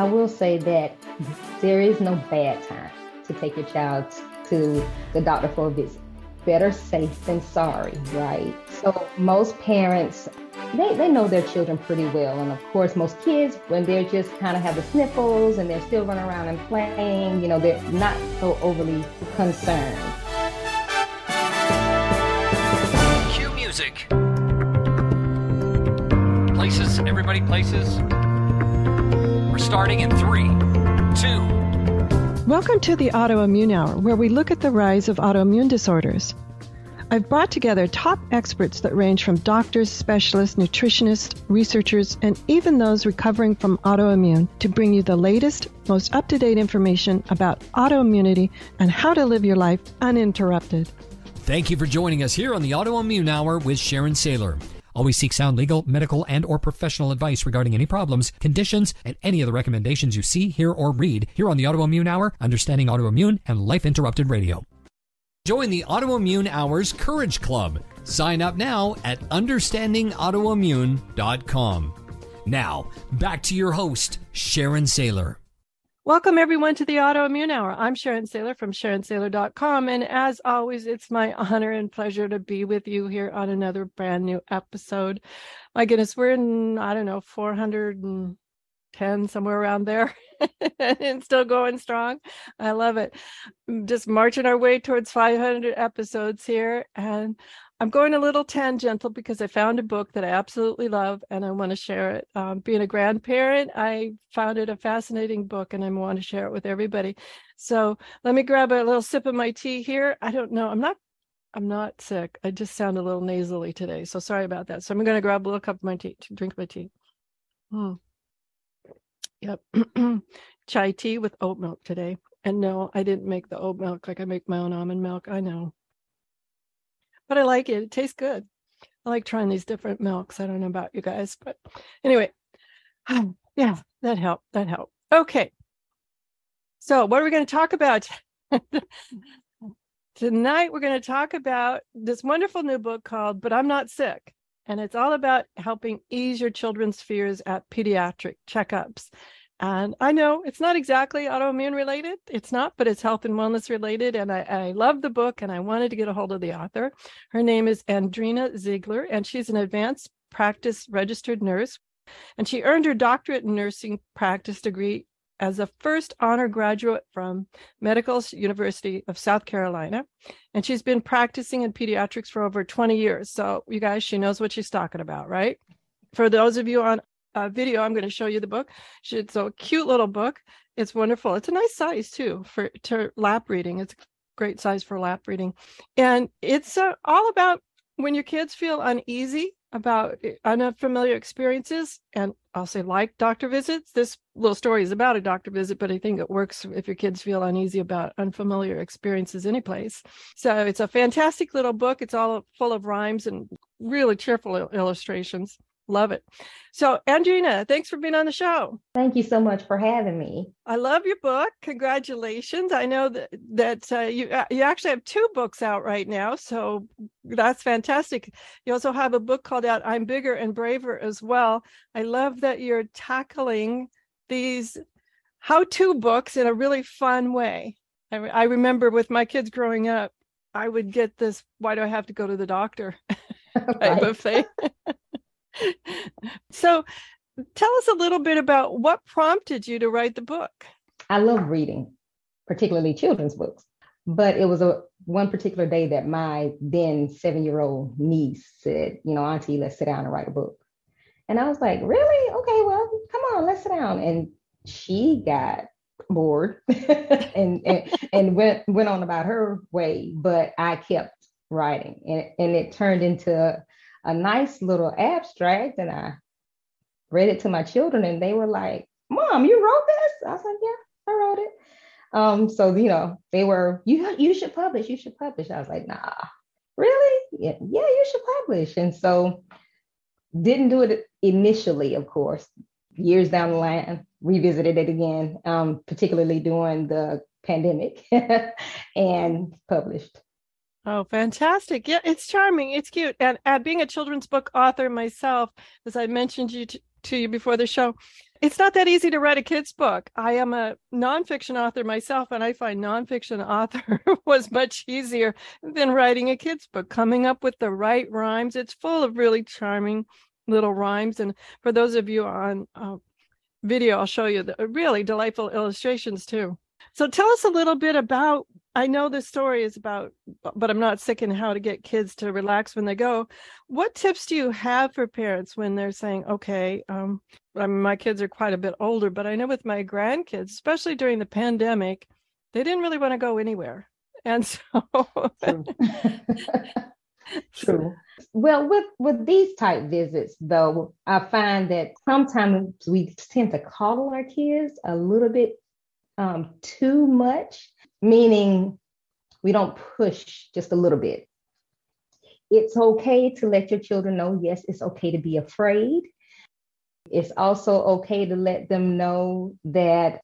I will say that there is no bad time to take your child to the doctor for a visit. Better safe than sorry, right? So most parents they, they know their children pretty well. And of course, most kids, when they're just kind of have the sniffles and they're still running around and playing, you know, they're not so overly concerned. Cue music. Places, everybody places. We're starting in three, two. Welcome to the Autoimmune Hour, where we look at the rise of autoimmune disorders. I've brought together top experts that range from doctors, specialists, nutritionists, researchers, and even those recovering from autoimmune to bring you the latest, most up to date information about autoimmunity and how to live your life uninterrupted. Thank you for joining us here on the Autoimmune Hour with Sharon Saylor. Always seek sound legal, medical, and or professional advice regarding any problems, conditions, and any of the recommendations you see, hear, or read here on the Autoimmune Hour, Understanding Autoimmune, and Life Interrupted Radio. Join the Autoimmune Hours Courage Club. Sign up now at understandingautoimmune.com. Now, back to your host, Sharon Saylor. Welcome, everyone, to the Autoimmune Hour. I'm Sharon Saylor from SharonSaylor.com. And as always, it's my honor and pleasure to be with you here on another brand new episode. My goodness, we're in, I don't know, 410, somewhere around there. and still going strong. I love it. Just marching our way towards 500 episodes here. And I'm going a little tangential because I found a book that I absolutely love and I want to share it. Um, being a grandparent, I found it a fascinating book and I want to share it with everybody. So let me grab a little sip of my tea here. I don't know. I'm not. I'm not sick. I just sound a little nasally today. So sorry about that. So I'm going to grab a little cup of my tea to drink my tea. Hmm. Yep. Chai tea with oat milk today. And no, I didn't make the oat milk like I make my own almond milk. I know. But I like it. It tastes good. I like trying these different milks. I don't know about you guys, but anyway. Yeah, that helped. That helped. Okay. So, what are we going to talk about? Tonight, we're going to talk about this wonderful new book called But I'm Not Sick. And it's all about helping ease your children's fears at pediatric checkups. And I know it's not exactly autoimmune related. It's not, but it's health and wellness related. And I, I love the book and I wanted to get a hold of the author. Her name is Andrena Zeigler, and she's an advanced practice registered nurse. And she earned her doctorate in nursing practice degree as a first honor graduate from Medical University of South Carolina. And she's been practicing in pediatrics for over 20 years. So, you guys, she knows what she's talking about, right? For those of you on uh, video, I'm going to show you the book. It's a cute little book. It's wonderful. It's a nice size too for to lap reading. It's a great size for lap reading, and it's uh, all about when your kids feel uneasy about eh, unfamiliar experiences and I'll say like doctor visits. This little story is about a doctor visit, but I think it works if your kids feel uneasy about unfamiliar experiences anyplace. So it's a fantastic little book. It's all full of rhymes and really cheerful illustrations. Love it. So, Andrena, thanks for being on the show. Thank you so much for having me. I love your book. Congratulations. I know that that uh, you uh, you actually have two books out right now, so that's fantastic. You also have a book called out I'm Bigger and Braver as well. I love that you're tackling these how-to books in a really fun way. I, I remember with my kids growing up, I would get this why do I have to go to the doctor type of thing. so tell us a little bit about what prompted you to write the book. I love reading, particularly children's books. But it was a one particular day that my then seven-year-old niece said, you know, Auntie, let's sit down and write a book. And I was like, really? Okay, well, come on, let's sit down. And she got bored and, and and went went on about her way, but I kept writing and, and it turned into a nice little abstract and I read it to my children and they were like, Mom, you wrote this? I was like, Yeah, I wrote it. Um, so you know, they were, you you should publish, you should publish. I was like, nah, really? Yeah, yeah, you should publish. And so didn't do it initially, of course. Years down the line, revisited it again, um, particularly during the pandemic, and published. Oh, fantastic. Yeah, it's charming. It's cute. And uh, being a children's book author myself, as I mentioned you to, to you before the show. It's not that easy to write a kid's book. I am a nonfiction author myself, and I find nonfiction author was much easier than writing a kid's book. Coming up with the right rhymes, it's full of really charming little rhymes. And for those of you on uh, video, I'll show you the really delightful illustrations too. So tell us a little bit about. I know this story is about, but I'm not sick in how to get kids to relax when they go. What tips do you have for parents when they're saying, "Okay, um, I mean, my kids are quite a bit older, but I know with my grandkids, especially during the pandemic, they didn't really want to go anywhere, and so." True. True. Well, with with these type visits, though, I find that sometimes we tend to coddle our kids a little bit um, too much, meaning we don't push just a little bit. It's okay to let your children know, yes, it's okay to be afraid. It's also okay to let them know that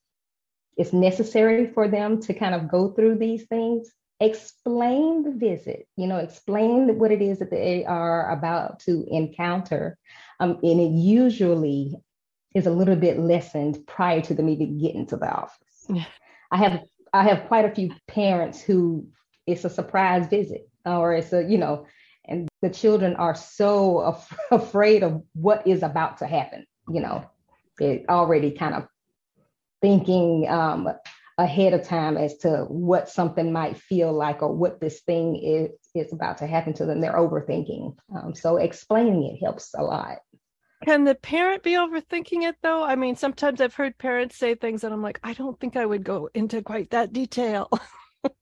it's necessary for them to kind of go through these things. Explain the visit, you know, explain what it is that they are about to encounter. Um, and it usually is a little bit lessened prior to them even getting to the office. I have I have quite a few parents who it's a surprise visit or it's a you know and the children are so af- afraid of what is about to happen you know. They're already kind of thinking um, ahead of time as to what something might feel like or what this thing is is about to happen to them. They're overthinking um, so explaining it helps a lot can the parent be overthinking it though? I mean, sometimes I've heard parents say things and I'm like, I don't think I would go into quite that detail. but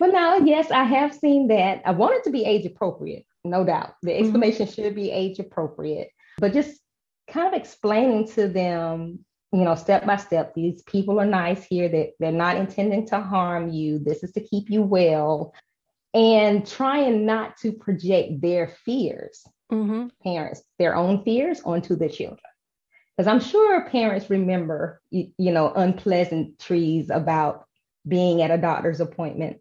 now, yes, I have seen that. I want it to be age appropriate, no doubt. The mm-hmm. explanation mm-hmm. should be age appropriate, but just kind of explaining to them, you know, step by step, these people are nice here, that they're not intending to harm you. This is to keep you well. And trying not to project their fears mm-hmm. parents their own fears onto the children. Because I'm sure parents remember, you, you know, unpleasant trees about being at a doctor's appointment,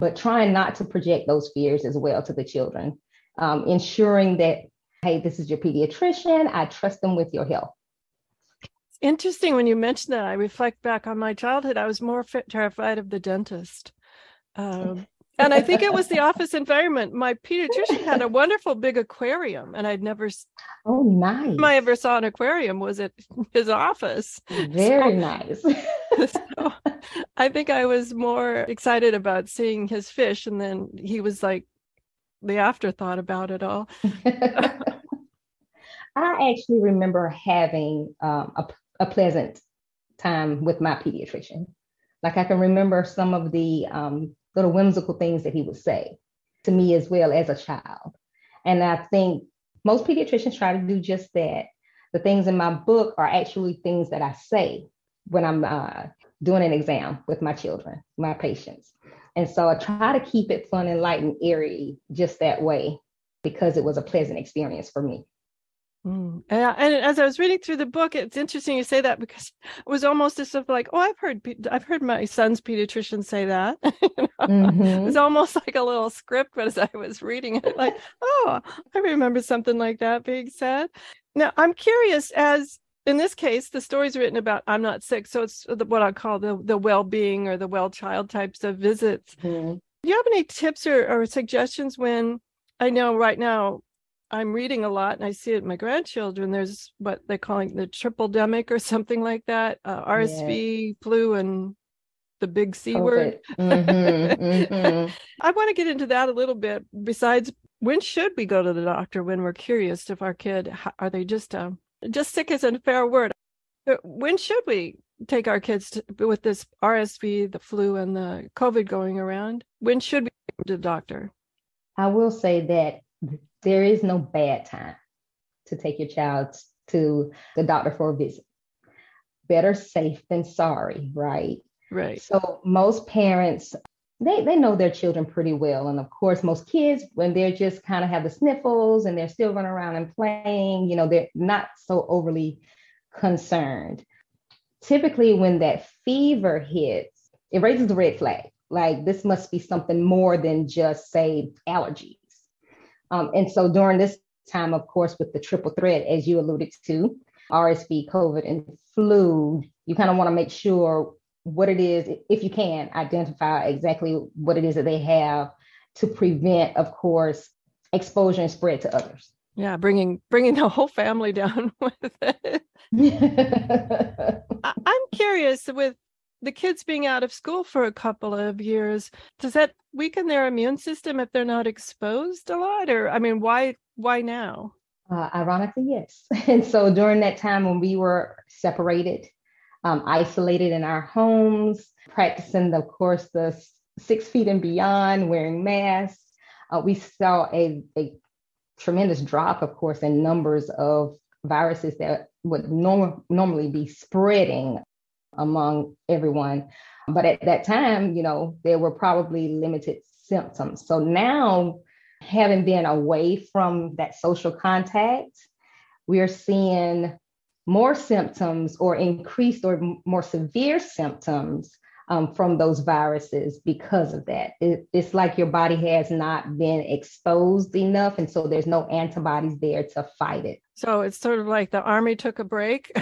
but trying not to project those fears as well to the children, um, ensuring that, hey, this is your pediatrician, I trust them with your health. Interesting when you mention that. I reflect back on my childhood. I was more terrified of the dentist. Um, and I think it was the office environment. My pediatrician had a wonderful big aquarium, and I'd never. Oh, nice! I ever saw an aquarium was at his office. Very so, nice. so I think I was more excited about seeing his fish, and then he was like the afterthought about it all. I actually remember having um, a, a pleasant time with my pediatrician. Like I can remember some of the um, little whimsical things that he would say to me as well as a child. And I think most pediatricians try to do just that. The things in my book are actually things that I say when I'm uh, doing an exam with my children, my patients. And so I try to keep it fun and light and airy just that way because it was a pleasant experience for me. Mm. And, and, as I was reading through the book, it's interesting you say that because it was almost as if like, oh, I've heard I've heard my son's pediatrician say that. mm-hmm. It was almost like a little script, but as I was reading it, like, oh, I remember something like that being said. Now I'm curious, as in this case, the story's written about I'm not sick, so it's what I call the the well being or the well child types of visits. Mm-hmm. Do you have any tips or, or suggestions when I know right now I'm reading a lot and I see it in my grandchildren. There's what they're calling the tripledemic or something like that uh, RSV, yeah. flu, and the big C word. Mm-hmm, mm-hmm. I want to get into that a little bit. Besides, when should we go to the doctor when we're curious if our kid are they just uh, just sick isn't a fair word. When should we take our kids to, with this RSV, the flu, and the COVID going around? When should we go to the doctor? I will say that there is no bad time to take your child to the doctor for a visit. Better safe than sorry, right? Right. So most parents they they know their children pretty well. And of course, most kids, when they're just kind of have the sniffles and they're still running around and playing, you know, they're not so overly concerned. Typically, when that fever hits, it raises the red flag. Like this must be something more than just say allergy um, and so during this time, of course, with the triple threat, as you alluded to, RSV, COVID, and flu, you kind of want to make sure what it is, if you can, identify exactly what it is that they have to prevent, of course, exposure and spread to others. Yeah, bringing bringing the whole family down with it. I'm curious with the kids being out of school for a couple of years, does that weaken their immune system if they're not exposed a lot? Or I mean, why why now? Uh, ironically, yes. And so during that time when we were separated, um, isolated in our homes, practicing, of course, the six feet and beyond, wearing masks, uh, we saw a, a tremendous drop, of course, in numbers of viruses that would norm- normally be spreading among everyone. But at that time, you know, there were probably limited symptoms. So now, having been away from that social contact, we're seeing more symptoms or increased or more severe symptoms um, from those viruses because of that. It, it's like your body has not been exposed enough, and so there's no antibodies there to fight it. So it's sort of like the army took a break.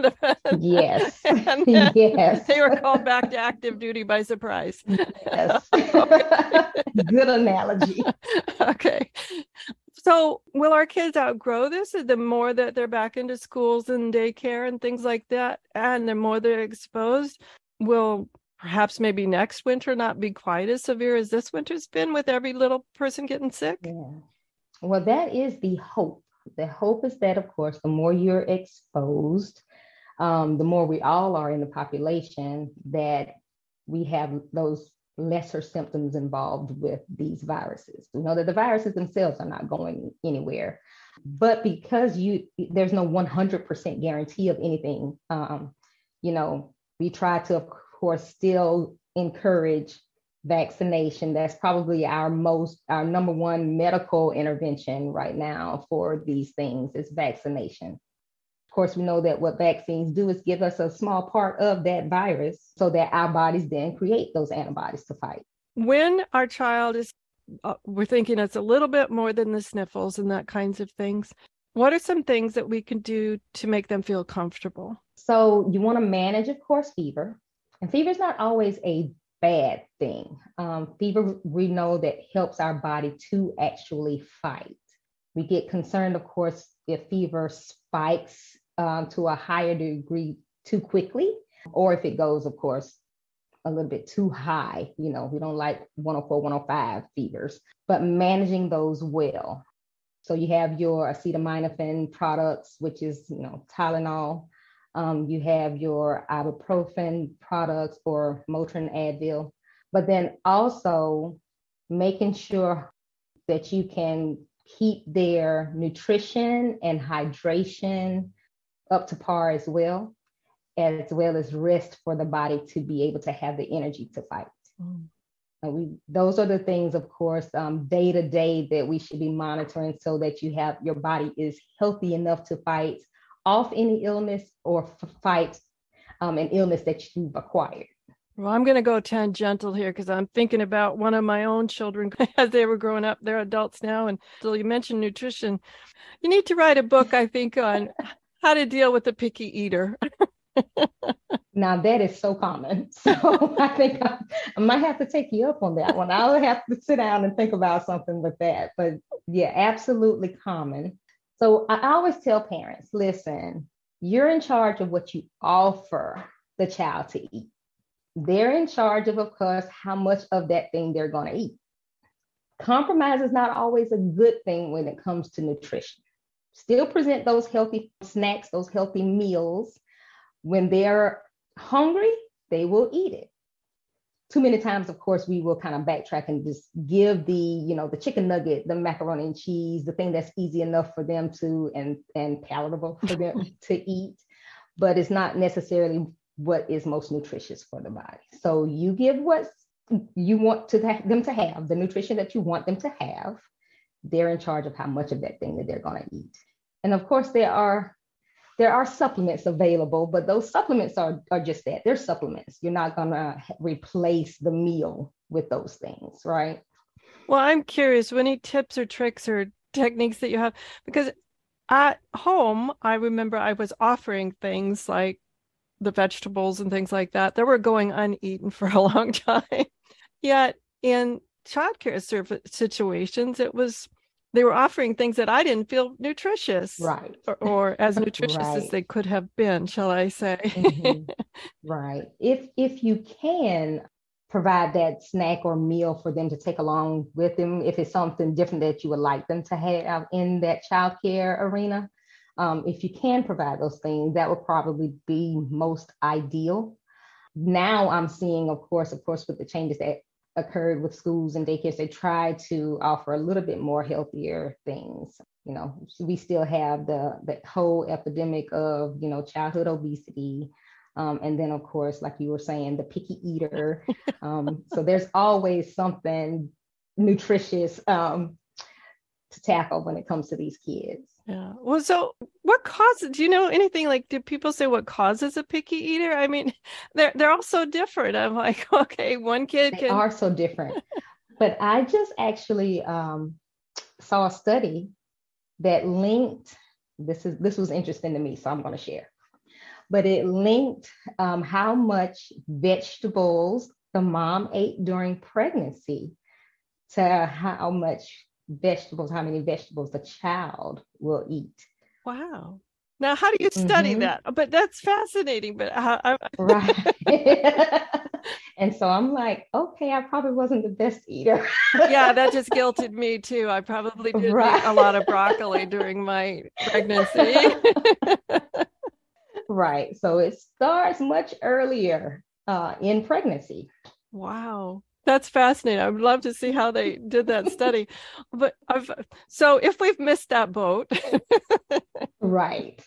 yes. yes. They were called back to active duty by surprise. Yes. Good analogy. Okay. So, will our kids outgrow this the more that they're back into schools and daycare and things like that, and the more they're exposed? Will perhaps maybe next winter not be quite as severe as this winter's been with every little person getting sick? Yeah. Well, that is the hope. The hope is that, of course, the more you're exposed, um, the more we all are in the population, that we have those lesser symptoms involved with these viruses. We know that the viruses themselves are not going anywhere, but because you there's no 100% guarantee of anything, um, you know, we try to, course, still encourage vaccination. That's probably our most, our number one medical intervention right now for these things is vaccination. Of course, we know that what vaccines do is give us a small part of that virus so that our bodies then create those antibodies to fight. When our child is, uh, we're thinking it's a little bit more than the sniffles and that kinds of things. What are some things that we can do to make them feel comfortable? So you want to manage, of course, fever. And fever is not always a bad thing. Um, fever, we know that helps our body to actually fight. We get concerned, of course, if fever spikes um, to a higher degree too quickly, or if it goes, of course, a little bit too high. You know, we don't like 104, 105 fevers, but managing those well. So you have your acetaminophen products, which is, you know, Tylenol, um, you have your ibuprofen products or Motrin Advil, but then also making sure that you can keep their nutrition and hydration up to par as well, as well as rest for the body to be able to have the energy to fight. Mm. We, those are the things, of course, um, day to day that we should be monitoring so that you have your body is healthy enough to fight off any illness or f- fight um, an illness that you've acquired. Well, I'm going to go tangential here because I'm thinking about one of my own children as they were growing up. They're adults now. And so you mentioned nutrition. You need to write a book, I think, on how to deal with a picky eater. now, that is so common. So I think I, I, might have to take you up on that one. I'll have to sit down and think about something with that. But yeah, absolutely common. So I always tell parents listen, you're in charge of what you offer the child to eat. They're in charge of, of course, how much of that thing they're going to eat. Compromise is not always a good thing when it comes to nutrition. Still present those healthy snacks, those healthy meals. When they're hungry, they will eat it too many times, of course, we will kind of backtrack and just give the, you know, the chicken nugget, the macaroni and cheese, the thing that's easy enough for them to and and palatable for them to eat, but it's not necessarily what is most nutritious for the body. So you give what you want to them to have, the nutrition that you want them to have. They're in charge of how much of that thing that they're going to eat. And of course, there are there are supplements available, but those supplements are, are just that. They're supplements. You're not going to replace the meal with those things, right? Well, I'm curious, any tips or tricks or techniques that you have because at home i remember i was offering things like the vegetables and things like that that were going uneaten for a long time yet in childcare situations it was they were offering things that I didn't feel nutritious, right, or, or as nutritious right. as they could have been, shall I say? mm-hmm. Right. If if you can provide that snack or meal for them to take along with them, if it's something different that you would like them to have in that childcare arena, um, if you can provide those things, that would probably be most ideal. Now I'm seeing, of course, of course, with the changes that occurred with schools and daycares, they tried to offer a little bit more healthier things. You know, we still have the the whole epidemic of you know childhood obesity, um, and then of course, like you were saying, the picky eater. Um, so there's always something nutritious um, to tackle when it comes to these kids. Yeah. Well, so what causes? Do you know anything like? Do people say what causes a picky eater? I mean, they're they're all so different. I'm like, okay, one kid they can... are so different. but I just actually um, saw a study that linked. This is this was interesting to me, so I'm going to share. But it linked um, how much vegetables the mom ate during pregnancy to how much vegetables, how many vegetables the child will eat. Wow. Now, how do you study mm-hmm. that? But that's fascinating. But how, I... right. and so I'm like, okay, I probably wasn't the best eater. yeah, that just guilted me too. I probably did right. eat a lot of broccoli during my pregnancy. right. So it starts much earlier uh, in pregnancy. Wow. That's fascinating. I would love to see how they did that study. but I've so if we've missed that boat, right?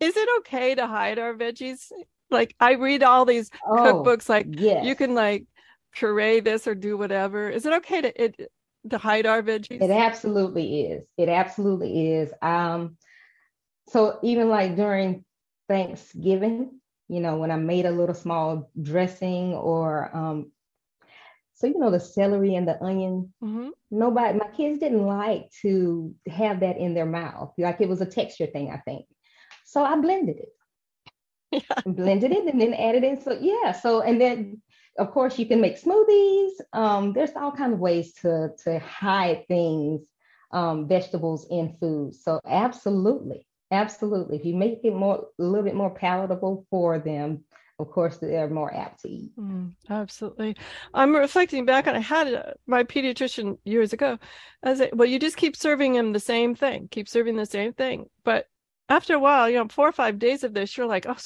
Is it okay to hide our veggies? Like I read all these oh, cookbooks, like yes. you can like puree this or do whatever. Is it okay to it to hide our veggies? It absolutely is. It absolutely is. Um, so even like during Thanksgiving, you know, when I made a little small dressing or um, so you know the celery and the onion. Mm-hmm. Nobody, my kids didn't like to have that in their mouth. Like it was a texture thing, I think. So I blended it. Yeah. Blended it and then added in. So yeah. So and then of course you can make smoothies. Um, there's all kinds of ways to to hide things, um, vegetables in food. So absolutely, absolutely. If you make it more a little bit more palatable for them, of course they're more apt to eat. Mm, absolutely. I'm reflecting back on I had uh, my pediatrician years ago. As a, well, you just keep serving him the same thing, keep serving the same thing. But after a while, you know, four or five days of this, you're like, oh,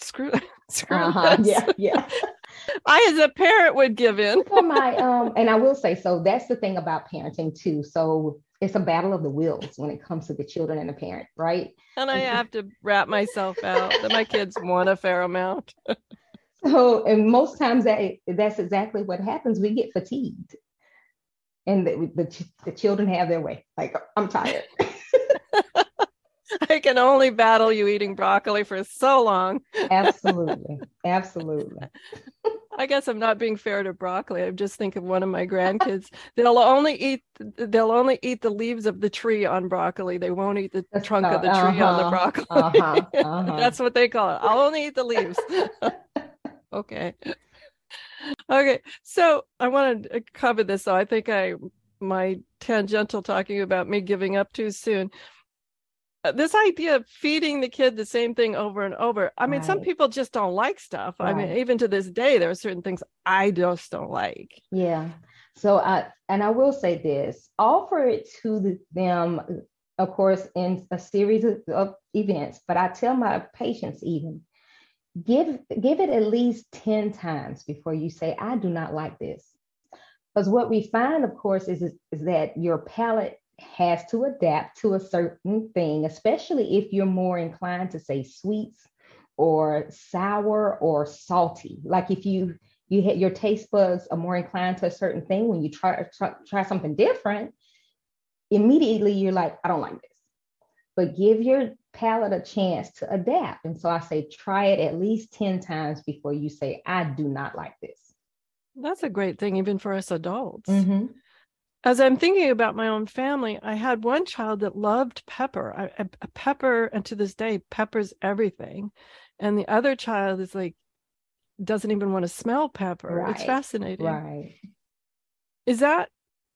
screw, screw uh-huh. this. Yeah, yeah. I, as a parent, would give in. For my um, and I will say so. That's the thing about parenting too. So it's a battle of the wills when it comes to the children and the parent, right? And I have to wrap myself out that my kids want a fair amount. so, and most times that that's exactly what happens. We get fatigued, and the, the, the children have their way. Like I'm tired. I can only battle you eating broccoli for so long. absolutely. Absolutely. I guess I'm not being fair to broccoli. I just think of one of my grandkids. they'll only eat they'll only eat the leaves of the tree on broccoli. They won't eat the That's trunk of the tree uh-huh, on the uh-huh. broccoli. Uh-huh, uh-huh. That's what they call it. I'll only eat the leaves. okay. Okay. So I want to cover this. So I think I my tangential talking about me giving up too soon uh, Uh, this idea of feeding the kid the same thing over and over. I mean, right. some people just don't like stuff. Right. I mean, even to this day, there are certain things I just don't like. Yeah. So I and I will say this: offer it to them, of course, in a series of, events. But I tell my patients even give give it at least ten times before you say, "I do not like this." Because what we find, of course, is, is, is that your palate has to adapt to a certain thing, especially if you're more inclined to say sweets or sour or salty. Like if you you hit your taste buds are more inclined to a certain thing when you try, try try something different, immediately you're like, I don't like this. But give your palate a chance to adapt. And so I say try it at least 10 times before you say, I do not like this. That's a great thing, even for us adults. Mm-hmm. As I'm thinking about my own family, I had one child that loved pepper. I, a pepper, and to this day, pepper's everything. And the other child is like, doesn't even want to smell pepper. Right. It's fascinating. Right. Is that,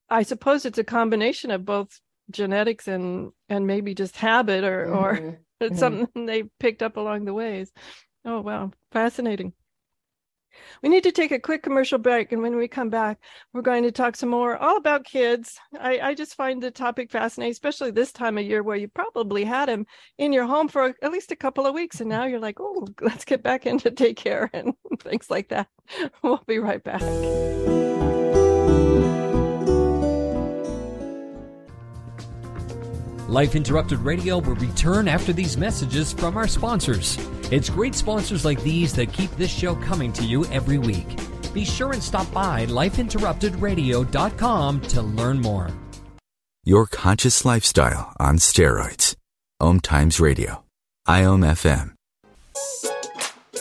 I suppose it's a combination of both genetics and and maybe just habit or mm-hmm. or it's mm-hmm. something they picked up along the ways. Oh wow, fascinating. We need to take a quick commercial break. And when we come back, we're going to talk some more all about kids. I, I just find the topic fascinating, especially this time of year where you probably had them in your home for at least a couple of weeks. And now you're like, oh, let's get back into daycare and things like that. We'll be right back. Life Interrupted Radio will return after these messages from our sponsors. It's great sponsors like these that keep this show coming to you every week. Be sure and stop by lifeinterruptedradio.com to learn more. Your conscious lifestyle on steroids. Om Times Radio. IOM FM.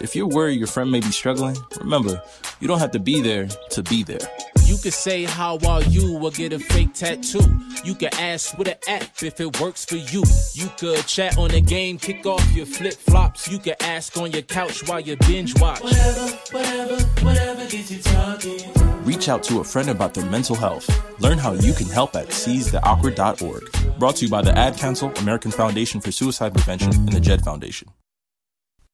If you're worried your friend may be struggling, remember, you don't have to be there to be there you could say, How are you? or get a fake tattoo. You could ask with an app if it works for you. You could chat on a game, kick off your flip flops. You could ask on your couch while you binge watch. Whatever, whatever, whatever gets you talking. Reach out to a friend about their mental health. Learn how you can help at seizetheawkward.org. Brought to you by the Ad Council, American Foundation for Suicide Prevention, and the JED Foundation.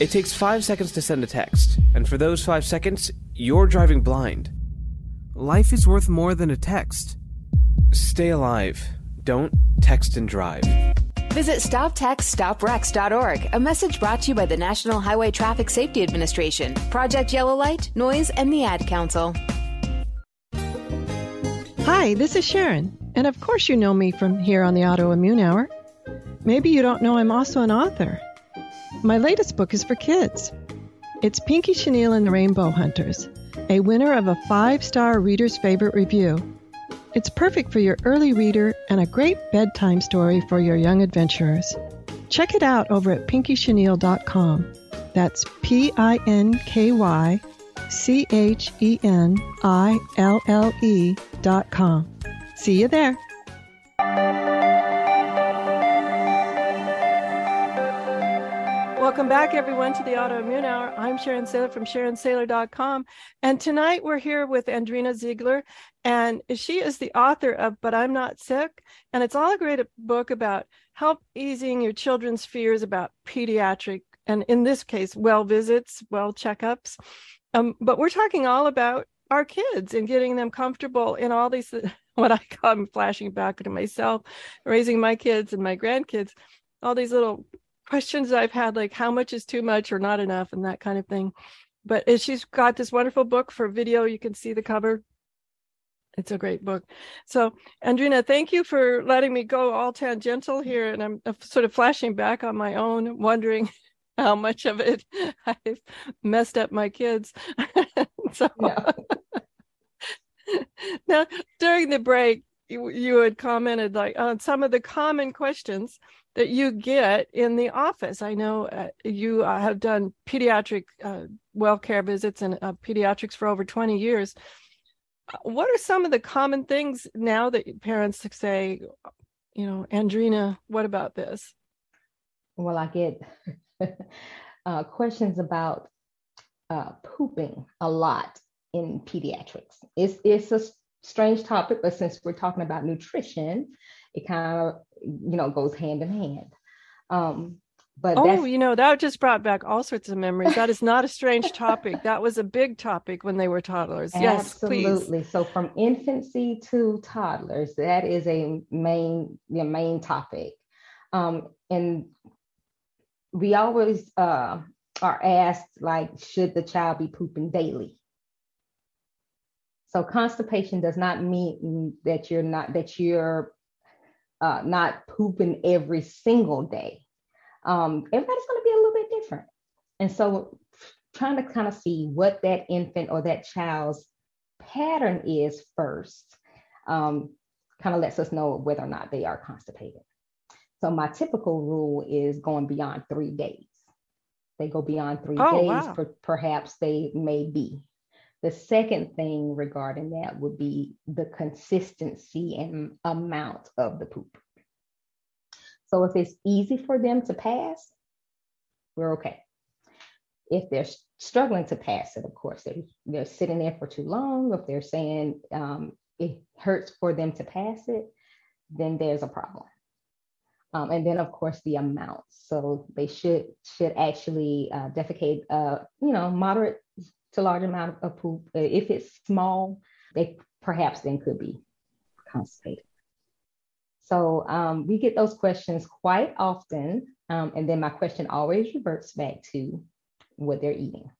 It takes five seconds to send a text, and for those five seconds, you're driving blind. Life is worth more than a text. Stay alive. Don't text and drive. Visit StopTextStopWrecks.org, a message brought to you by the National Highway Traffic Safety Administration, Project Yellow Light, Noise, and the Ad Council. Hi, this is Sharon, and of course you know me from here on the Autoimmune Hour. Maybe you don't know I'm also an author. My latest book is for kids. It's Pinky Chenille and the Rainbow Hunters, a winner of a five star reader's favorite review. It's perfect for your early reader and a great bedtime story for your young adventurers. Check it out over at pinkychenille.com. That's P I N K Y C H E N I L L E dot com. See you there. Welcome back, everyone, to the Autoimmune Hour. I'm Sharon Saylor from SharonSaylor.com. And tonight we're here with Andrena Zeigler, and she is the author of But I'm Not Sick. And it's all a great book about help easing your children's fears about pediatric, and in this case, well visits, well checkups. Um, but we're talking all about our kids and getting them comfortable in all these, what I call I'm flashing back to myself, raising my kids and my grandkids, all these little questions I've had, like how much is too much or not enough, and that kind of thing. But she's got this wonderful book for video. You can see the cover. It's a great book. So, Andrena, thank you for letting me go all tangential here. And I'm sort of flashing back on my own, wondering how much of it I've messed up my kids. so, now during the break, you, you had commented like on some of the common questions that you get in the office. I know uh, you uh, have done pediatric uh, well care visits and uh, pediatrics for over 20 years. Uh, what are some of the common things now that parents say, you know, Andrena, what about this? Well, I get uh, questions about pooping a lot in pediatrics. It's, it's a strange topic, but since we're talking about nutrition, it kind of you know goes hand in hand. Um, but oh, you know that just brought back all sorts of memories. That is not a strange topic. That was a big topic when they were toddlers. Yes, absolutely. So from infancy to toddlers, that is a main the main topic. Um, and we always uh, are asked like, should the child be pooping daily? So constipation does not mean that you're not that you're uh, not pooping every single day. Um, everybody's going to be a little bit different, and so trying to kind of see what that infant or that child's pattern is first, um, kind of lets us know whether or not they are constipated. So my typical rule is going beyond three days. They go beyond three oh, days, wow. per, perhaps they may be. The second thing regarding that would be the consistency and amount of the poop. So if it's easy for them to pass, we're okay. If they're struggling to pass it, of course, they're, they're sitting there for too long, if they're saying um, it hurts for them to pass it, then there's a problem. Um, and then of course the amount. So they should should actually uh, defecate, uh, you know, moderate to large amount of poop. Uh, if it's small, they perhaps then could be constipated. So um, we get those questions quite often, um, and then my question always reverts back to what they're eating,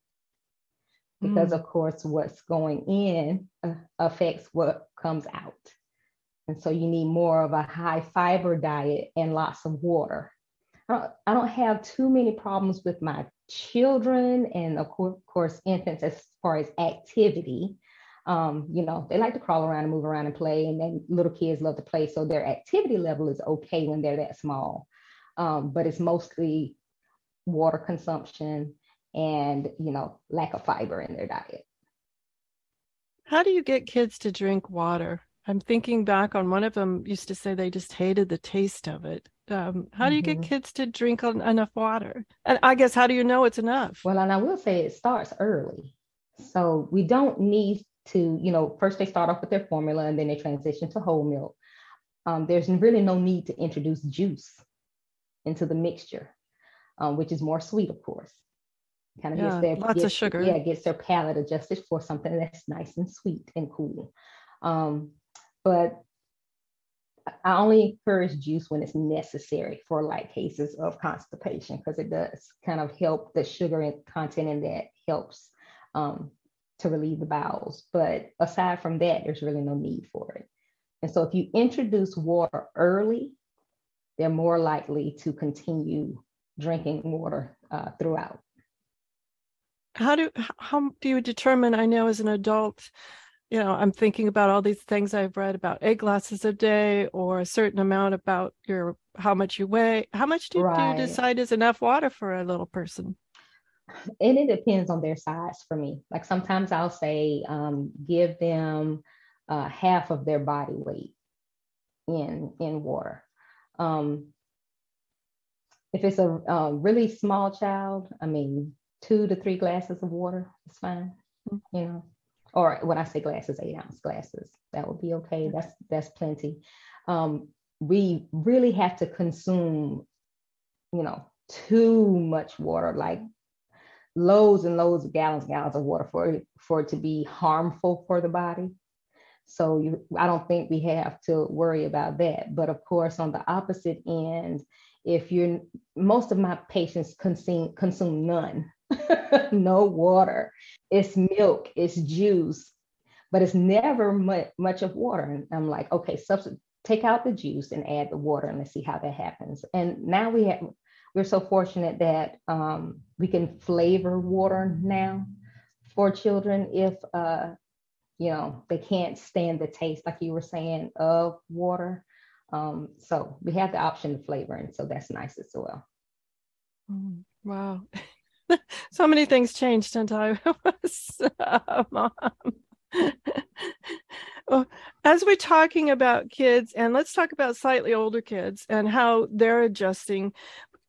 because mm. of course what's going in uh, affects what comes out. And so you need more of a high fiber diet and lots of water. I don't, I don't have too many problems with my children and of course infants as far as activity. Um, you know, they like to crawl around and move around and play, and then little kids love to play. So their activity level is okay when they're that small. Um, but it's mostly water consumption and you know lack of fiber in their diet. How do you get kids to drink water? I'm thinking back on one of them used to say they just hated the taste of it. Um, how do you mm-hmm. get kids to drink enough water? And I guess how do you know it's enough? Well, and I will say it starts early. So we don't need to, you know, first they start off with their formula and then they transition to whole milk. Um, there's really no need to introduce juice into the mixture, um, which is more sweet, of course. Kind of yeah, gets their lots gets, of sugar. Yeah, gets their palate adjusted for something that's nice and sweet and cool. Um, but I only encourage juice when it's necessary for like cases of constipation because it does kind of help the sugar content in that helps um, to relieve the bowels. But aside from that, there's really no need for it. And so if you introduce water early, they're more likely to continue drinking water uh, throughout. How do how do you determine? I know as an adult, you know, I'm thinking about all these things I've read about eight glasses a day or a certain amount about your how much you weigh. How much do, right. do you decide is enough water for a little person? And it depends on their size for me. Like sometimes I'll say, um, give them uh, half of their body weight in in water. Um, if it's a, a really small child, I mean, two to three glasses of water is fine. You know, or when I say glasses, eight ounce glasses, that would be okay. That's that's plenty. Um, we really have to consume, you know, too much water, like loads and loads of gallons, and gallons of water for it, for it to be harmful for the body. So you, I don't think we have to worry about that. But of course, on the opposite end, if you're most of my patients consume consume none no water. It's milk, it's juice, but it's never much, much of water. And I'm like, okay, take out the juice and add the water and let's see how that happens. And now we have, we're so fortunate that um, we can flavor water now for children if, uh, you know, they can't stand the taste, like you were saying, of water. Um, so we have the option of flavoring, so that's nice as well. Mm, wow. so many things changed since I was a mom. well, as we're talking about kids, and let's talk about slightly older kids and how they're adjusting.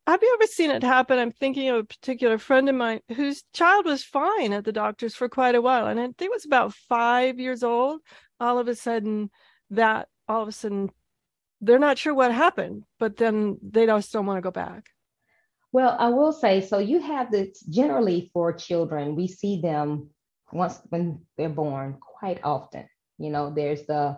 Have you ever seen it happen? I'm thinking of a particular friend of mine whose child was fine at the doctor's for quite a while. And I think it was about five years old. All of a sudden, that all of a sudden, they're not sure what happened, but then they don't still want to go back. Well, I will say so. You have this generally for children, we see them once when they're born quite often. You know, there's the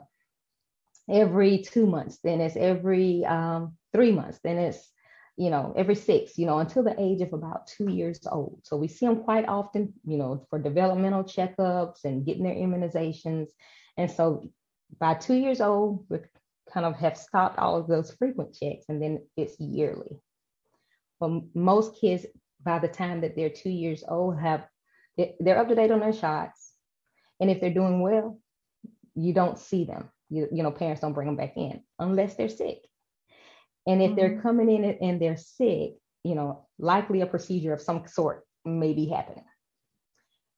every two months, then it's every um, three months, then it's you know, every six, you know, until the age of about two years old. So we see them quite often, you know, for developmental checkups and getting their immunizations. And so by two years old, we kind of have stopped all of those frequent checks and then it's yearly. But most kids, by the time that they're two years old, have they're up to date on their shots. And if they're doing well, you don't see them. You, you know, parents don't bring them back in unless they're sick. And if mm-hmm. they're coming in and they're sick, you know, likely a procedure of some sort may be happening.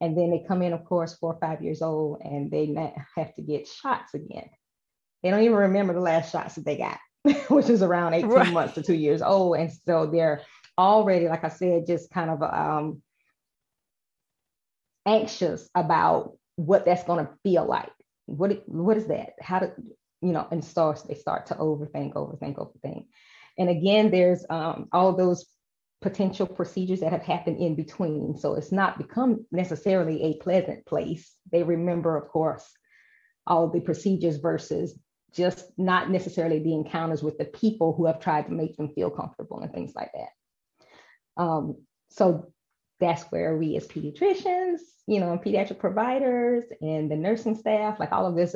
And then they come in, of course, four or five years old, and they have to get shots again. They don't even remember the last shots that they got, which is around 18 right. months to two years old. And so they're already, like I said, just kind of um, anxious about what that's going to feel like. What what is that? How to you know? And starts they start to overthink, overthink, overthink. And again, there's um, all those potential procedures that have happened in between. So it's not become necessarily a pleasant place. They remember, of course, all the procedures versus just not necessarily the encounters with the people who have tried to make them feel comfortable and things like that. Um, so that's where we as pediatricians, you know, pediatric providers and the nursing staff, like all of this,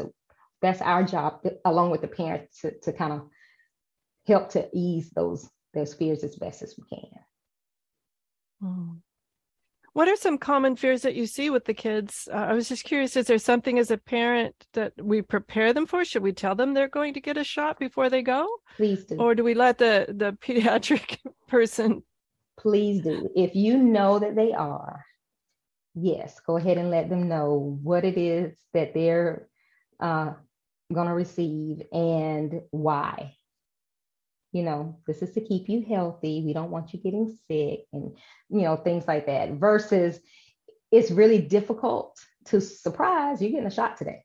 that's our job along with the parents to, to kind of help to ease those those fears as best as we can. What are some common fears that you see with the kids? Uh, I was just curious, is there something as a parent that we prepare them for? Should we tell them they're going to get a shot before they go? Please do. Or do we let the, the pediatric person? Please do. If you know that they are, yes, go ahead and let them know what it is that they're uh, going to receive and why you know, this is to keep you healthy. We don't want you getting sick and, you know, things like that. Versus it's really difficult to surprise you're getting a shot today.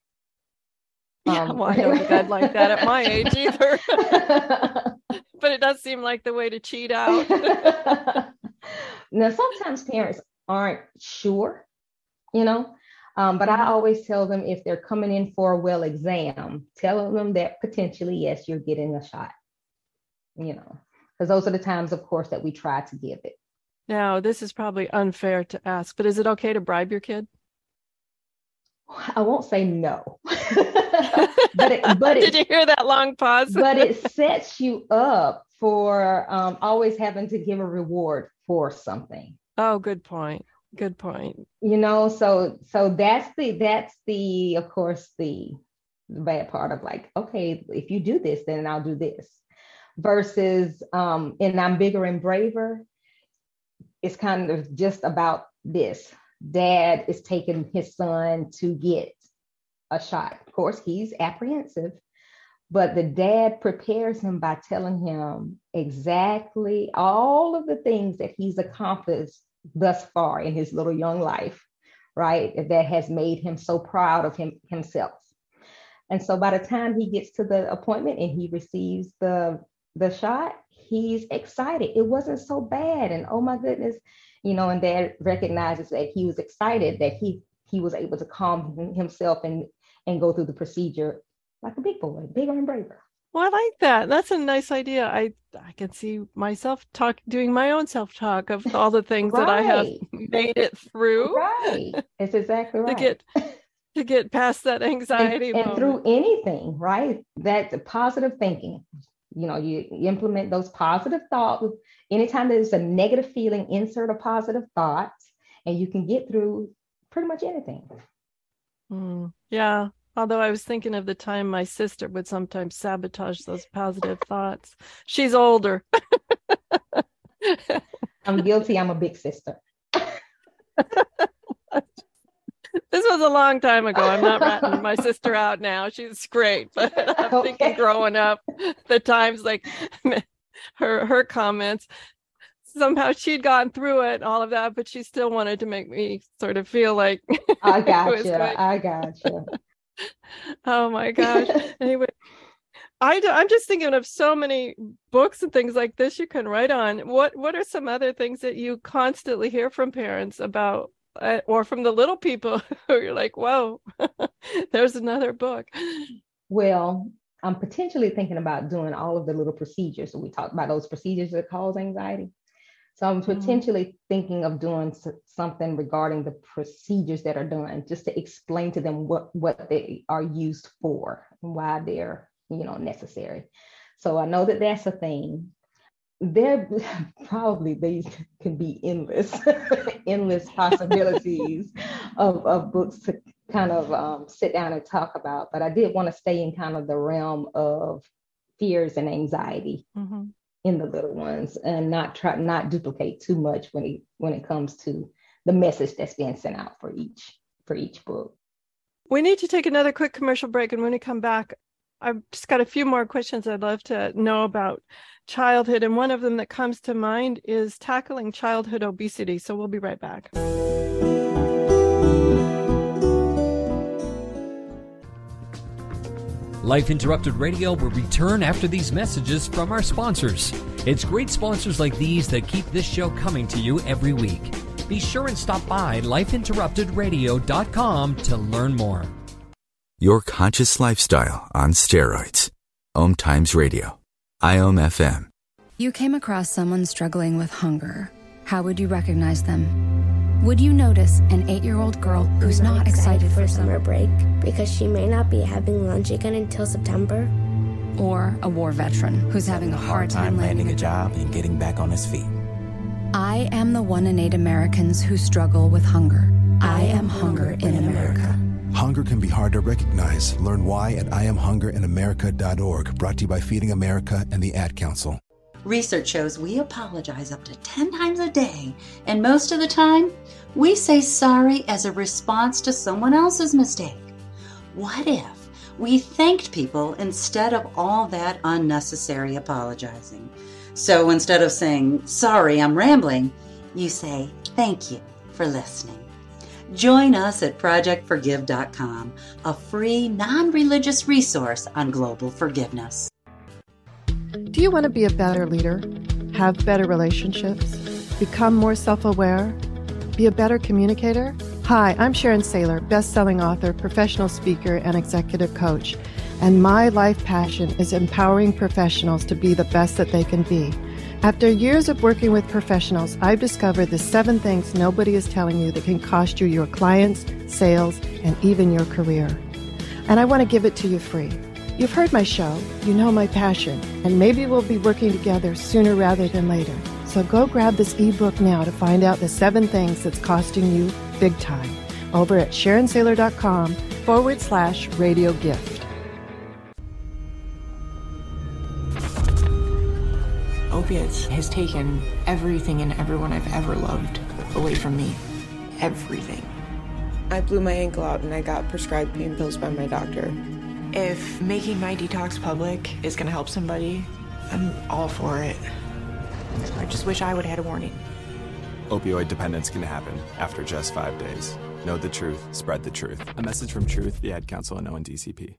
Yeah, um, well, I don't think I'd like that at my age either. but it does seem like the way to cheat out. now, sometimes parents aren't sure, you know, um, but I mm-hmm. always tell them if they're coming in for a well exam, tell them that potentially, yes, you're getting a shot you know, because those are the times, of course, that we try to give it. Now, this is probably unfair to ask, but is it okay to bribe your kid? I won't say no. but it, but did you hear that long pause? but it sets you up for um, always having to give a reward for something. Oh, good point. Good point. You know, so so that's the that's the of course the bad part of like, okay, if you do this, then I'll do this versus um, in I'm Bigger and Braver, it's kind of just about this. Dad is taking his son to get a shot. Of course, he's apprehensive, but the dad prepares him by telling him exactly all of the things that he's accomplished thus far in his little young life, right? That has made him so proud of him himself. And so by the time he gets to the appointment and he receives the the shot, he's excited. It wasn't so bad. And oh my goodness, you know, and dad recognizes that he was excited that he he was able to calm himself and and go through the procedure like a big boy, bigger and braver. Well, I like that. That's a nice idea. I I can see myself talk doing my own self talk of all the things right. that I have made it through. Right. It's exactly right. to get to get past that anxiety and, and through anything, right? That positive thinking, you know you, implement those positive thoughts. Anytime there's a negative feeling insert a positive thought and you can get through pretty much anything. Mm, yeah. Although i was thinking of the time my sister would sometimes sabotage those positive thoughts. She's older. I'm guilty. I'm a big sister this was a long time ago. I'm not ratting my sister out now. She's great, but I'm okay. thinking growing up, the times like her her comments. Somehow she'd gotten through it, all of that, but she still wanted to make me sort of feel like I got you. I got you. oh my gosh. Anyway, I do, I'm just thinking of so many books and things like this you can write on. What what are some other things that you constantly hear from parents about or from the little people who you're like, whoa, there's another book. Well, I'm potentially thinking about doing all of the little procedures. So we talked about those procedures that cause anxiety. So I'm mm-hmm. potentially mm-hmm. thinking of doing something regarding the procedures that are done, just to explain to them what what they are used for and why they're you know necessary. So I know that that's a thing. There probably these can be endless, endless possibilities of, of books to kind of um, sit down and talk about. But I did want to stay in kind of the realm of fears and anxiety. Mm-hmm in the little ones and not try not duplicate too much when it when it comes to the message that's being sent out for each for each book. We need to take another quick commercial break and when we come back I've just got a few more questions I'd love to know about childhood and one of them that comes to mind is tackling childhood obesity. So we'll be right back. Life Interrupted Radio will return after these messages from our sponsors. It's great sponsors like these that keep this show coming to you every week. Be sure and stop by lifeinterruptedradio.com to learn more. Your conscious lifestyle on steroids. Om Times Radio. IOM FM. You came across someone struggling with hunger. How would you recognize them? Would you notice an eight year old girl who's not, not excited, excited for summer break because she may not be having lunch again until September? Or a war veteran who's having a hard time landing a job and getting back on his feet? I am the one in eight Americans who struggle with hunger. I am hunger in America. Hunger can be hard to recognize. Learn why at IamHungerInAmerica.org, brought to you by Feeding America and the Ad Council. Research shows we apologize up to 10 times a day, and most of the time, we say sorry as a response to someone else's mistake. What if we thanked people instead of all that unnecessary apologizing? So instead of saying, sorry, I'm rambling, you say, thank you for listening. Join us at ProjectForgive.com, a free, non religious resource on global forgiveness. Do you want to be a better leader, have better relationships, become more self aware, be a better communicator? Hi, I'm Sharon Saylor, best selling author, professional speaker, and executive coach. And my life passion is empowering professionals to be the best that they can be. After years of working with professionals, I've discovered the seven things nobody is telling you that can cost you your clients, sales, and even your career. And I want to give it to you free. You've heard my show, you know my passion, and maybe we'll be working together sooner rather than later. So go grab this ebook now to find out the seven things that's costing you big time over at SharonSaylor.com forward slash radio gift. Opiates has taken everything and everyone I've ever loved away from me. Everything. I blew my ankle out and I got prescribed pain pills by my doctor. If making my detox public is going to help somebody, I'm all for it. I just wish I would have had a warning. Opioid dependence can happen after just five days. Know the truth, spread the truth. A message from Truth, the Ad Council, and ONDCP.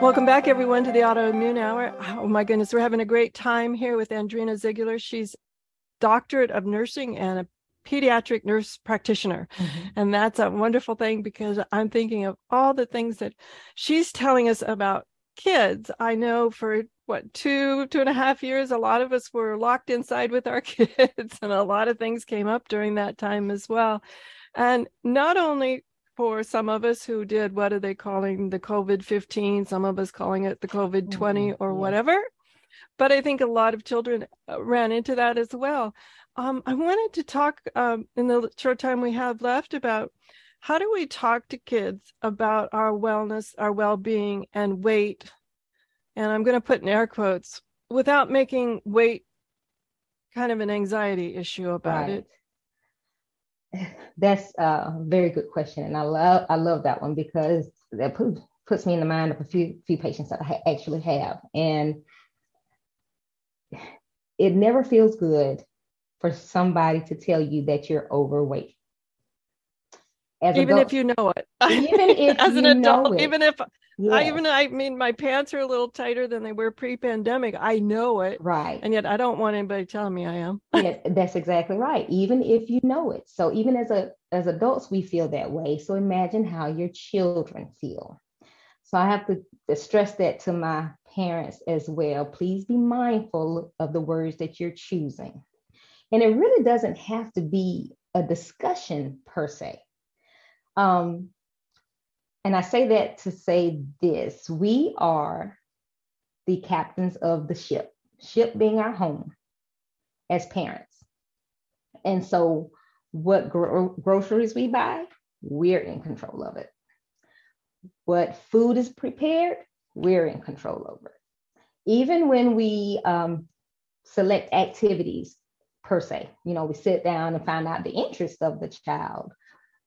Welcome back, everyone, to the Autoimmune Hour. Oh my goodness, we're having a great time here with Andrena Zeigler. She's doctorate of nursing and a pediatric nurse practitioner. Mm-hmm. And that's a wonderful thing because I'm thinking of all the things that she's telling us about kids. I know for what, two, two and a half years, a lot of us were locked inside with our kids, and a lot of things came up during that time as well. And not only for some of us who did what are they calling the COVID 15, some of us calling it the COVID 20 mm-hmm. or whatever. But I think a lot of children uh, ran into that as well. Um, I wanted to talk um, in the short time we have left about how do we talk to kids about our wellness, our well being, and weight? And I'm going to put in air quotes without making weight kind of an anxiety issue about right. it. That's a very good question, and I love I love that one because that puts me in the mind of a few few patients that I actually have, and it never feels good for somebody to tell you that you're overweight. As even adults, if you know it, even if as an adult, even if I even I mean my pants are a little tighter than they were pre-pandemic. I know it. Right. And yet I don't want anybody telling me I am. yeah, that's exactly right. Even if you know it. So even as a as adults we feel that way. So imagine how your children feel. So I have to, to stress that to my parents as well. Please be mindful of the words that you're choosing. And it really doesn't have to be a discussion per se. Um, and I say that to say this we are the captains of the ship, ship being our home as parents. And so, what gro- groceries we buy, we're in control of it. What food is prepared, we're in control over. Even when we um, select activities per se, you know, we sit down and find out the interest of the child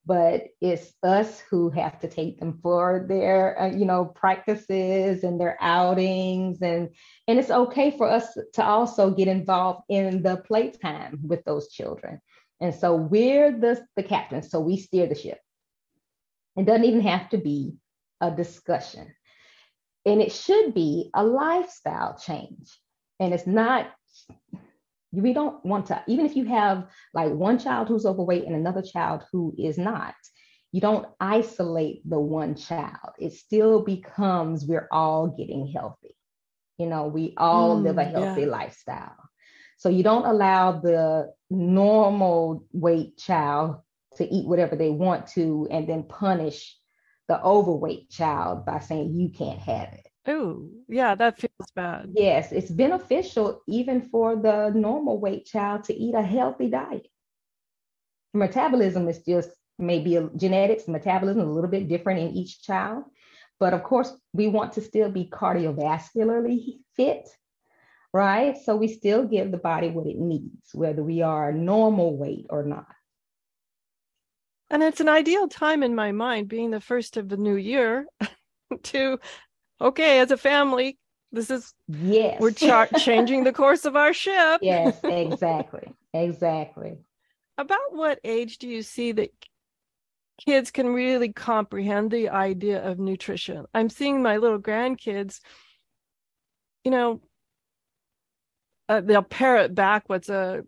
but it's us who have to take them for their uh, you know practices and their outings. And and it's okay for us to also get involved in the playtime with those children. And so we're the the captains so we steer the ship. It doesn't even have to be a discussion. And it should be a lifestyle change. And it's not we don't want to even if you have like one child who's overweight and another child who is not you don't isolate the one child. It still becomes we're all getting healthy. You know we all mm, live a healthy yeah. lifestyle. So you don't allow the normal weight child to eat whatever they want to and then punish the overweight child by saying you can't have it Oh, yeah, that feels bad. Yes, it's beneficial even for the normal weight child to eat a healthy diet. Metabolism is just maybe a, genetics, metabolism a little bit different in each child. But of course, we want to still be cardiovascularly fit, right? So we still give the body what it needs, whether we are normal weight or not. And it's an ideal time in my mind, being the first of the new year, to okay, as a family, this is yes, we're char- changing the course of our ship. Yes, exactly, exactly. About what age do you see that kids can really comprehend the idea of nutrition? I'm seeing my little grandkids, you know, uh, they'll parrot back what's a,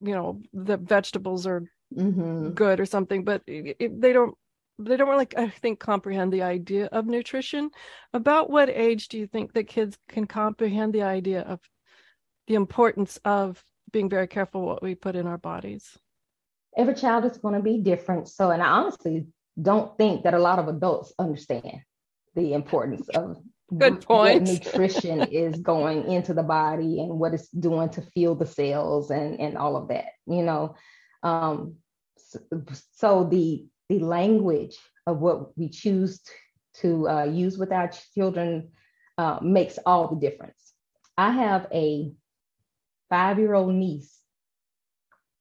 you know, the vegetables are mm-hmm. good or something, but it, they don't they don't really i think comprehend the idea of nutrition. About what age do you think that kids can comprehend the idea of the importance of being very careful what we put in our bodies? Every child is going to be different. So and i honestly don't think that a lot of adults understand the importance of good point. what nutrition is going into the body and what it's doing to fuel the cells and and all of that you know? Um so, so the the language of what we choose to uh, use with our children uh, makes all the difference. I have a five year old niece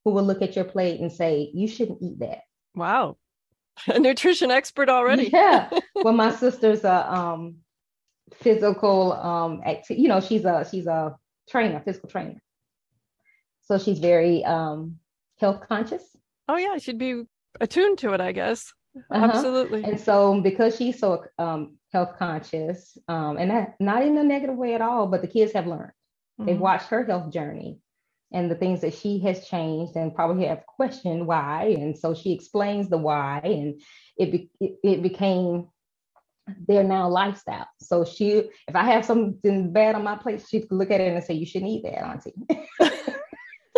who will look at your plate and say, You shouldn't eat that. Wow. A nutrition expert already. yeah. well, my sister's a um, physical um, acti- you know, she's a she's a trainer, physical trainer. So she's very um, health conscious. Oh yeah, she'd be attuned to it, I guess. Uh-huh. Absolutely. And so because she's so um, health conscious, um, and that, not in a negative way at all, but the kids have learned. Mm-hmm. They've watched her health journey and the things that she has changed and probably have questioned why. And so she explains the why and it, be, it, it became their now lifestyle. So she, if I have something bad on my plate, she could look at it and say, you shouldn't eat that, auntie.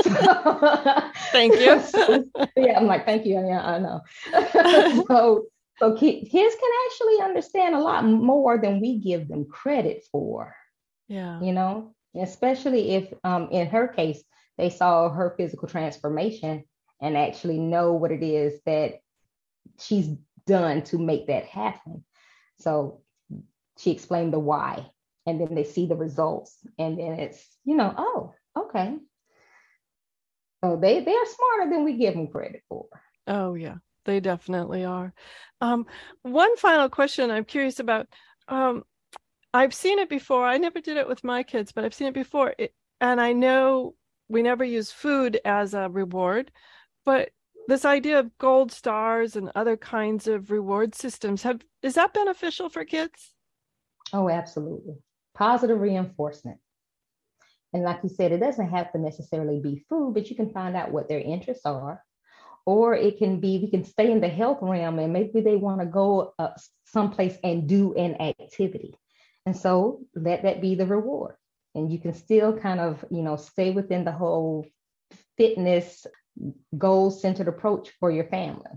thank you. so, yeah, I'm like, thank you. Yeah, I know. so, so kids can actually understand a lot more than we give them credit for. Yeah. You know, especially if, um, in her case, they saw her physical transformation and actually know what it is that she's done to make that happen. So she explained the why, and then they see the results, and then it's, you know, oh, okay, Oh, they they are smarter than we give them credit for. Oh yeah, they definitely are. Um, one final question I'm curious about. Um, I've seen it before. I never did it with my kids, but I've seen it before. It, and I know we never use food as a reward, but this idea of gold stars and other kinds of reward systems have is that beneficial for kids? Oh, absolutely. Positive reinforcement. And like you said, it doesn't have to necessarily be food, but you can find out what their interests are. Or it can be, we can stay in the health realm and maybe they want to go uh, someplace and do an activity. And so let that be the reward. And you can still kind of, you know, stay within the whole fitness goal centered approach for your family.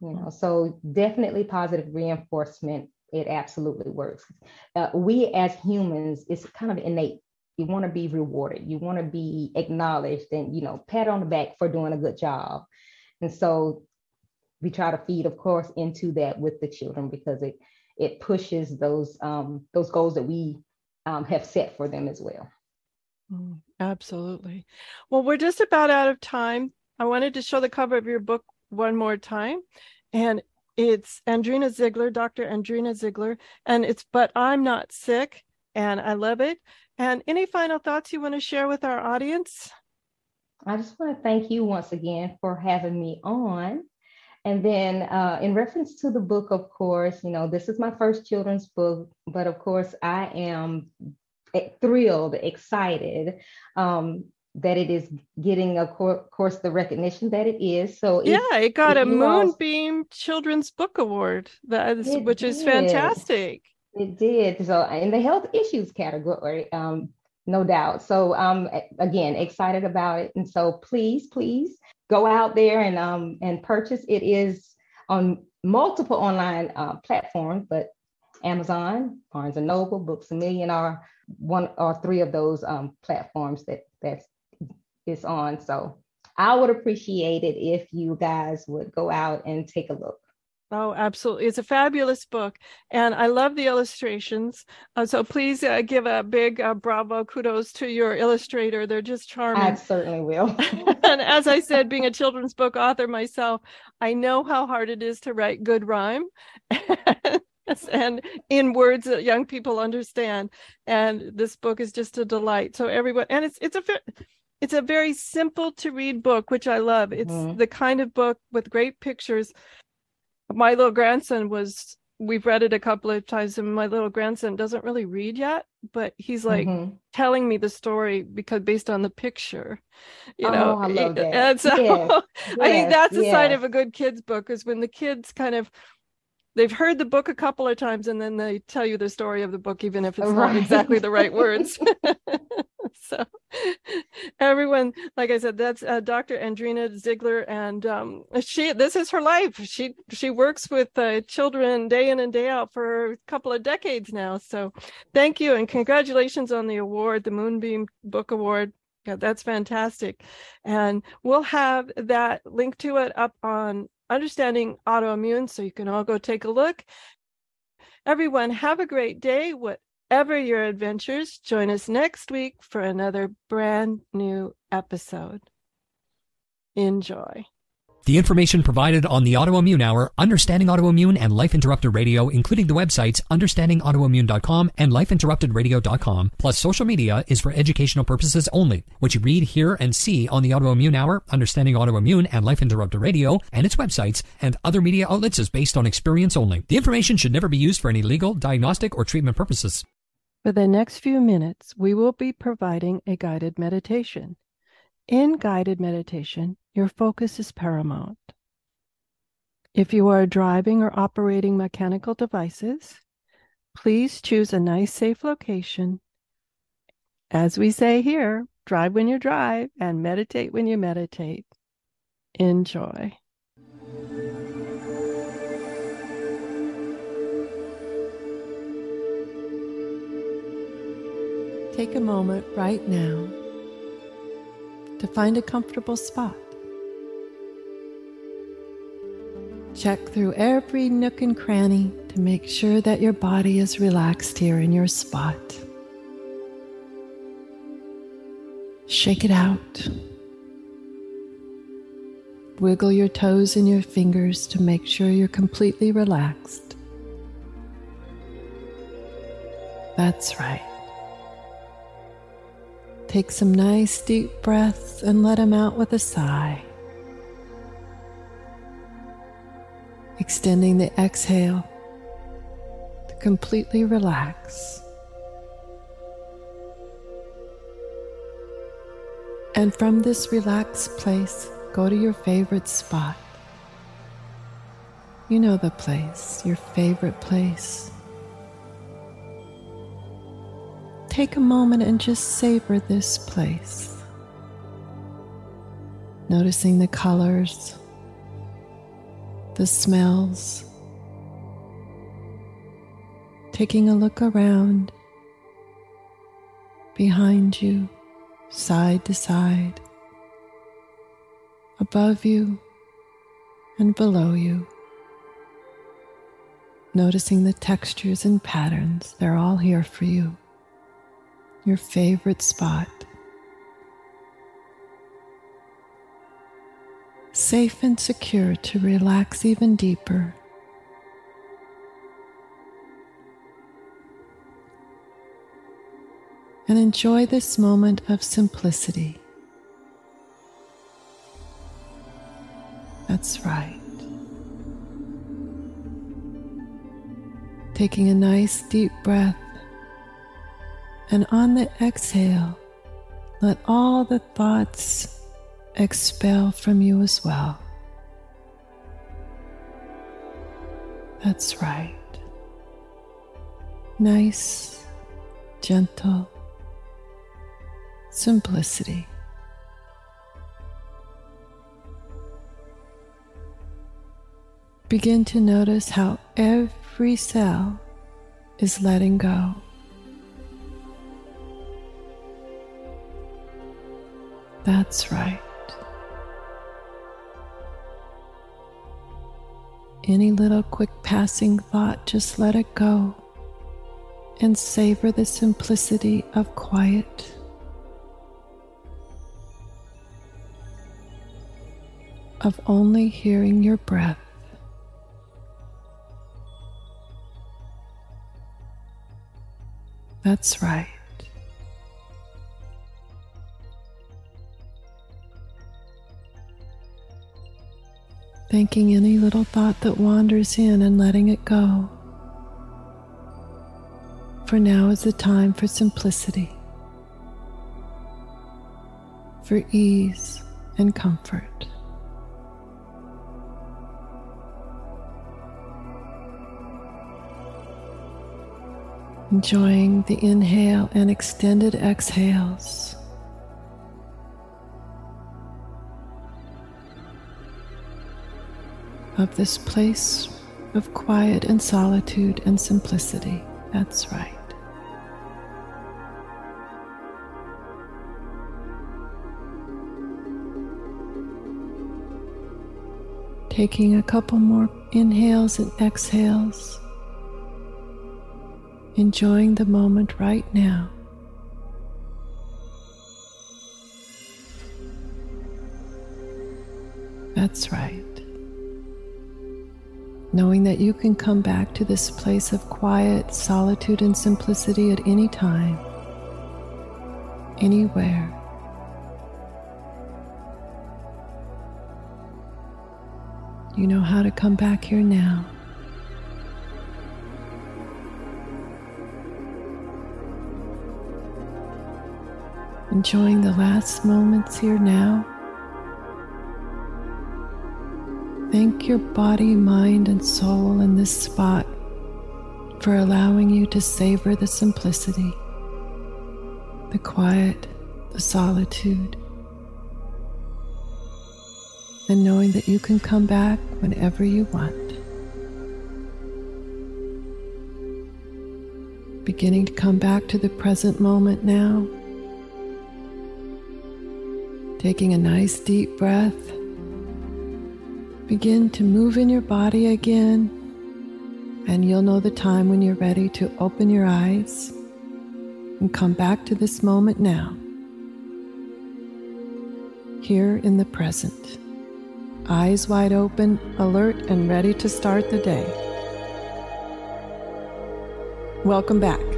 You know, so definitely positive reinforcement. It absolutely works. Uh, we as humans, it's kind of innate you want to be rewarded you want to be acknowledged and you know pat on the back for doing a good job. And so we try to feed of course into that with the children because it it pushes those um, those goals that we um, have set for them as well. Mm, absolutely. Well we're just about out of time. I wanted to show the cover of your book one more time and it's andrena zeigler dr andrena zeigler and it's but i'm not sick and i love it and any final thoughts you want to share with our audience? I just want to thank you once again for having me on. And then, uh, in reference to the book, of course, you know, this is my first children's book, but of course, I am thrilled, excited um, that it is getting, of course, the recognition that it is. So, if, yeah, it got a Moonbeam all... Children's Book Award, that is, which is fantastic. It did. So in the health issues category, um, no doubt. So um, again, excited about it. And so please, please go out there and um, and purchase. It is on multiple online uh, platforms, but Amazon, Barnes and Noble, Books a Million are one or three of those um, platforms that that's is on. So I would appreciate it if you guys would go out and take a look. Oh, absolutely. It's a fabulous book. And I love the illustrations. Uh, so please uh, give a big uh, bravo, kudos to your illustrator. They're just charming. I certainly will. and as I said, being a children's book author myself, I know how hard it is to write good rhyme. and in words that young people understand and this book is just a delight so everyone and it's it's a it's a very simple to read book which i love it's mm-hmm. the kind of book with great pictures my little grandson was we've read it a couple of times and my little grandson doesn't really read yet but he's like mm-hmm. telling me the story because based on the picture you know oh, I love that. and so yes. i think that's a yes. sign of a good kids book is when the kids kind of they've heard the book a couple of times and then they tell you the story of the book even if it's right. not exactly the right words so everyone like i said that's uh, dr andrena zeigler and um, she this is her life she she works with uh, children day in and day out for a couple of decades now so thank you and congratulations on the award the moonbeam book award yeah, that's fantastic. And we'll have that link to it up on understanding autoimmune so you can all go take a look. Everyone, have a great day. What whatever your adventures, join us next week for another brand new episode. Enjoy. The information provided on the Autoimmune Hour, Understanding Autoimmune, and Life Interrupted Radio, including the websites understandingautoimmune.com and lifeinterruptedradio.com, plus social media, is for educational purposes only. What you read, hear, and see on the Autoimmune Hour, Understanding Autoimmune, and Life Interrupted Radio, and its websites, and other media outlets is based on experience only. The information should never be used for any legal, diagnostic, or treatment purposes. For the next few minutes, we will be providing a guided meditation. In guided meditation, your focus is paramount. If you are driving or operating mechanical devices, please choose a nice, safe location. As we say here, drive when you drive and meditate when you meditate. Enjoy. Take a moment right now to find a comfortable spot. Check through every nook and cranny to make sure that your body is relaxed here in your spot. Shake it out. Wiggle your toes and your fingers to make sure you're completely relaxed. That's right. Take some nice deep breaths and let them out with a sigh. Extending the exhale to completely relax. And from this relaxed place, go to your favorite spot. You know the place, your favorite place. Take a moment and just savor this place. Noticing the colors, the smells, taking a look around behind you, side to side, above you and below you. Noticing the textures and patterns, they're all here for you. Your favorite spot. Safe and secure to relax even deeper. And enjoy this moment of simplicity. That's right. Taking a nice deep breath. And on the exhale, let all the thoughts expel from you as well. That's right. Nice, gentle simplicity. Begin to notice how every cell is letting go. That's right. Any little quick passing thought, just let it go and savor the simplicity of quiet. Of only hearing your breath. That's right. Thanking any little thought that wanders in and letting it go. For now is the time for simplicity, for ease and comfort. enjoying the inhale and extended exhales. Of this place of quiet and solitude and simplicity. That's right. Taking a couple more inhales and exhales enjoying the moment right now. That's right. Knowing that you can come back to this place of quiet, solitude, and simplicity at any time, anywhere. You know how to come back here now. enjoying the last moments here now. Thank your body, mind, and soul in this spot for allowing you to savor the simplicity, the quiet, the solitude, and knowing that you can come back whenever you want. Beginning to come back to the present moment now. Taking a nice deep breath. Begin to move in your body again, and you'll know the time when you're ready to open your eyes and come back to this moment now, here in the present. Eyes wide open, alert, and ready to start the day. Welcome back.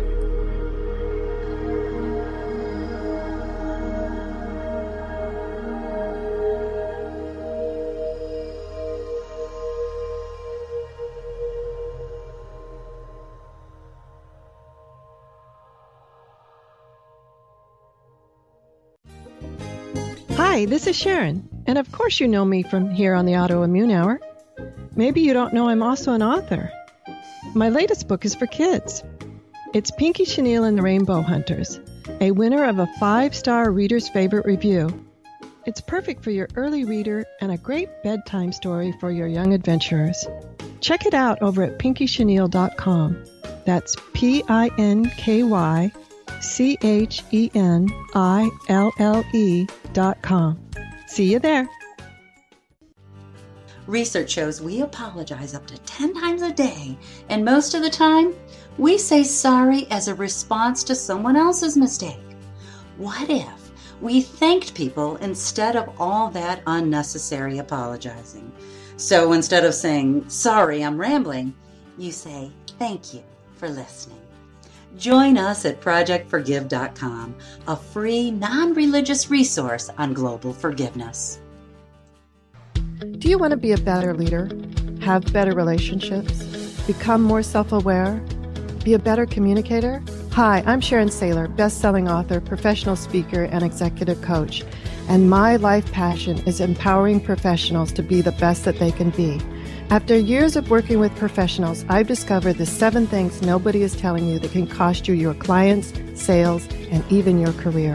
Hi, this is Sharon, and of course you know me from here on the Autoimmune Hour. Maybe you don't know I'm also an author. My latest book is for kids. It's Pinky Chenille and the Rainbow Hunters, a winner of a five star reader's favorite review. It's perfect for your early reader and a great bedtime story for your young adventurers. Check it out over at pinkychenille.com. That's P I N K Y C H E N I L L E dot com. See you there. Research shows we apologize up to 10 times a day, and most of the time, we say sorry as a response to someone else's mistake. What if we thanked people instead of all that unnecessary apologizing? So instead of saying, sorry, I'm rambling, you say, thank you for listening. Join us at ProjectForgive.com, a free, non religious resource on global forgiveness. Do you want to be a better leader? Have better relationships? Become more self aware? Be a better communicator? Hi, I'm Sharon Saylor, best selling author, professional speaker, and executive coach. And my life passion is empowering professionals to be the best that they can be. After years of working with professionals, I've discovered the seven things nobody is telling you that can cost you your clients, sales, and even your career.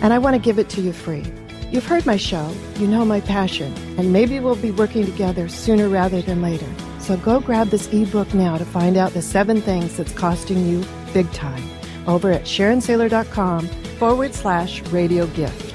And I want to give it to you free. You've heard my show, you know my passion, and maybe we'll be working together sooner rather than later. So go grab this ebook now to find out the seven things that's costing you big time over at SharonSaylor.com forward slash radio gift.